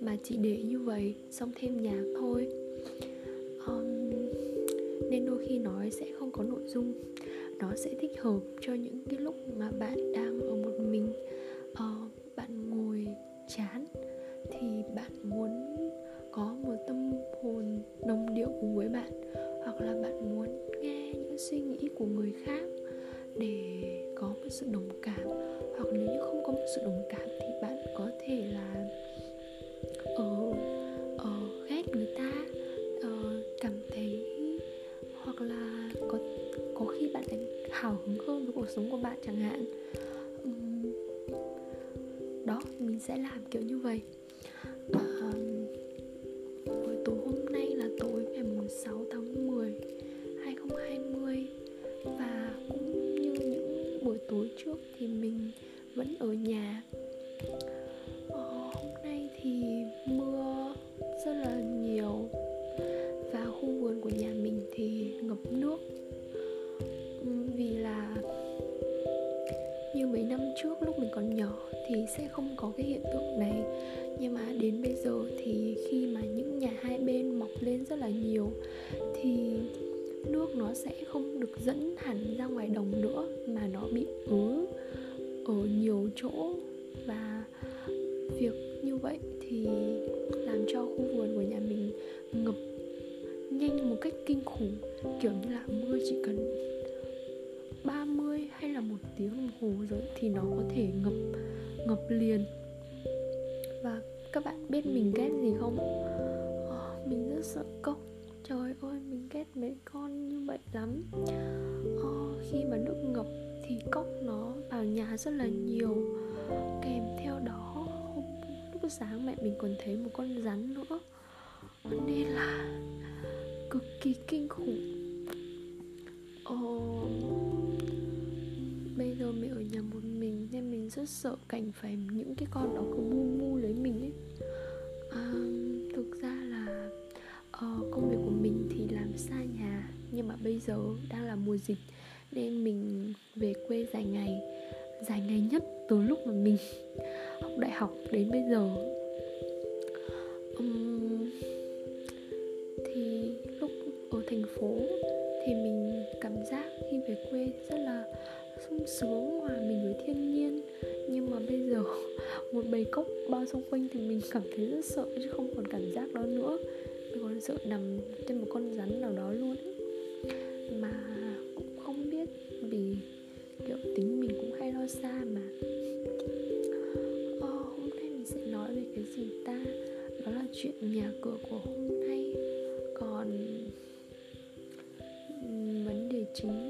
Mà chỉ để như vậy xong thêm nhạc thôi. Um, nên đôi khi nói sẽ không có nội dung. Nó sẽ thích hợp cho những cái lúc mà bạn đang ở một mình. Uh, bạn ngồi chán thì bạn muốn có một tâm hồn đồng điệu cùng với bạn hoặc là bạn muốn nghe những suy nghĩ của người khác để có một sự đồng cảm. Hoặc nếu như không có một sự đồng cảm thì bạn có sống của bạn chẳng hạn. Đó, mình sẽ làm kiểu như vậy. Ờ, buổi tối hôm nay là tối ngày 6 tháng 10 2020 và cũng như những buổi tối trước thì mình vẫn ở nhà. Trước lúc mình còn nhỏ thì sẽ không có cái hiện tượng này. Nhưng mà đến bây giờ thì khi mà những nhà hai bên mọc lên rất là nhiều thì nước nó sẽ không được dẫn hẳn ra ngoài đồng nữa, mà nó bị ứ ở nhiều chỗ. Và việc như vậy thì làm cho khu vườn của nhà mình ngập nhanh một cách kinh khủng, kiểu như là mưa chỉ cần hồ rồi thì nó có thể ngập ngập liền. Và các bạn biết mình ghét gì không? Oh, mình rất sợ cốc. Trời ơi mình ghét mấy con như vậy lắm. Oh, khi mà nước ngập thì cốc nó vào nhà rất là nhiều. Kèm theo đó hôm lúc sáng mẹ mình còn thấy một con rắn nữa. Ờ, nên là cực kỳ kinh khủng. Oh, bây giờ mẹ ở nhà một mình nên mình rất sợ cảnh phải những cái con đó cứ mu mu lấy mình ấy. À, thực ra là uh, công việc của mình thì làm xa nhà nhưng mà bây giờ đang là mùa dịch nên mình về quê dài ngày dài ngày nhất từ lúc mà mình học đại học đến bây giờ. Sướng hòa mình với thiên nhiên. Nhưng mà bây giờ một bầy cốc bao xung quanh thì mình cảm thấy rất sợ chứ không còn cảm giác đó nữa. Mình còn sợ nằm trên một con rắn nào đó luôn ấy. mà cũng không biết vì kiểu tính mình cũng hay lo xa mà. Ờ, hôm nay mình sẽ nói về cái gì ta? Đó là chuyện nhà cửa của hôm nay. Còn vấn đề chính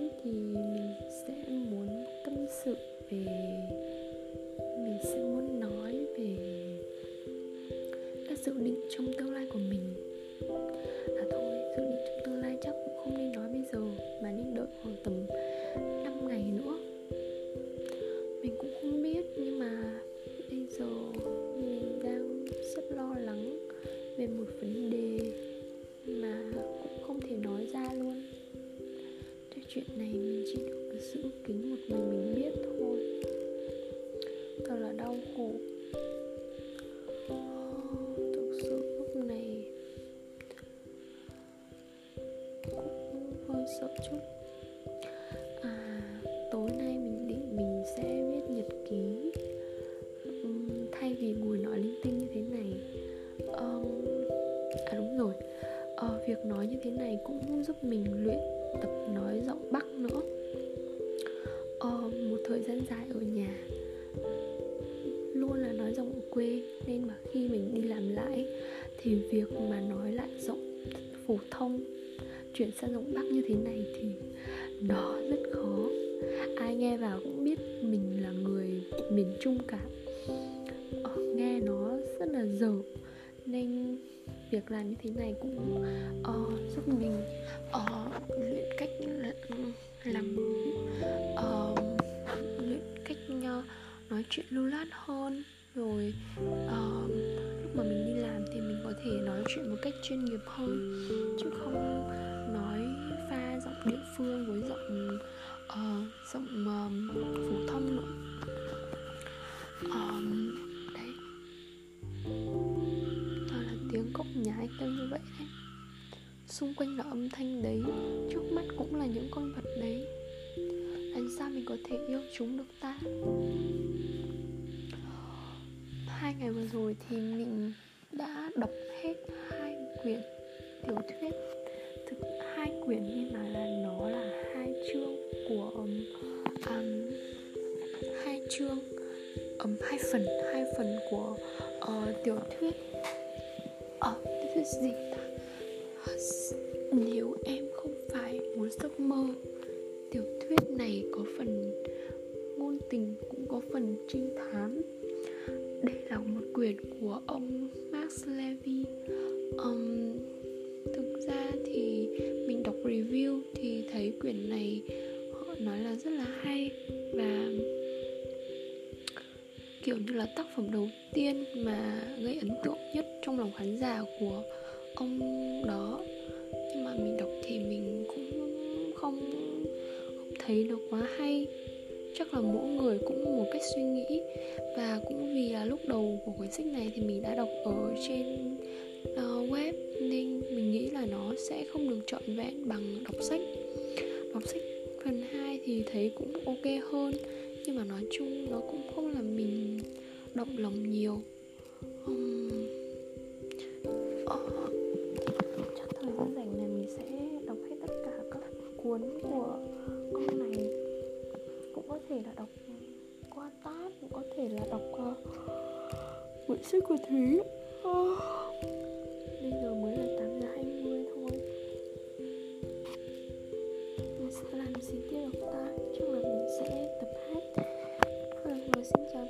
sợ chút. À tối nay mình định mình sẽ viết nhật ký. Uhm, thay vì ngồi nói linh tinh như thế này um, à đúng rồi. À, việc nói như thế này cũng giúp mình luyện tập nói giọng bắc nữa. À, một thời gian dài ở nhà luôn là nói giọng quê nên mà khi mình đi làm lại thì việc mà nói lại giọng phổ thông. Chuyển sang giọng bắc như thế này thì nó rất khó. Ai nghe vào cũng biết mình là người miền trung cả. Ờ, nghe nó rất là dở. Nên việc làm như thế này cũng uh, giúp mình uh, luyện cách làm uh, luyện cách uh, nói chuyện lưu loát hơn. Rồi uh, lúc mà mình đi làm có thể nói chuyện một cách chuyên nghiệp hơn. Chứ không nói pha giọng địa phương với giọng uh, giọng um, phổ thông nữa. Um, đấy. Đó là tiếng cốc nhái kêu như vậy đấy. Xung quanh là âm thanh đấy trước mắt cũng là những con vật đấy. Làm sao mình có thể yêu chúng được ta? Hai ngày vừa rồi thì mình đã đọc hết hai quyển tiểu thuyết. Thực hai quyển nhưng mà là nó là hai chương của um, um, hai chương um, hai phần hai phần của uh, tiểu thuyết. Ờ uh, tiểu thuyết gì ta? Nếu em không phải muốn giấc mơ tiểu thuyết này có phần ngôn tình cũng có phần trinh thám đây là một quyển của ông Max Levy. Um, thực ra thì mình đọc review thì thấy quyển này họ nói là rất là hay và kiểu như là tác phẩm đầu tiên mà gây ấn tượng nhất trong lòng khán giả của ông đó. Nhưng mà mình đọc thì mình cũng không không thấy nó quá hay chắc là mỗi người cũng một cách suy nghĩ. Và cũng vì là lúc đầu của quyển sách này thì mình đã đọc ở trên uh, web nên mình nghĩ là nó sẽ không được trọn vẹn bằng đọc sách. Đọc sách phần 2 thì thấy cũng ok hơn nhưng mà nói chung nó cũng không làm mình động lòng nhiều. Um, uh, chắc thời gian rảnh này mình sẽ đọc hết tất cả các cuốn của con này cũng có thể là đọc qua tát cũng có thể là đọc uh, quyển sách của thúy. Uh, bây giờ mới là tám giờ 20 thôi. Mình sẽ làm gì tiếp được ta chắc là mình sẽ tập hát. Vâng, à, rồi xin chào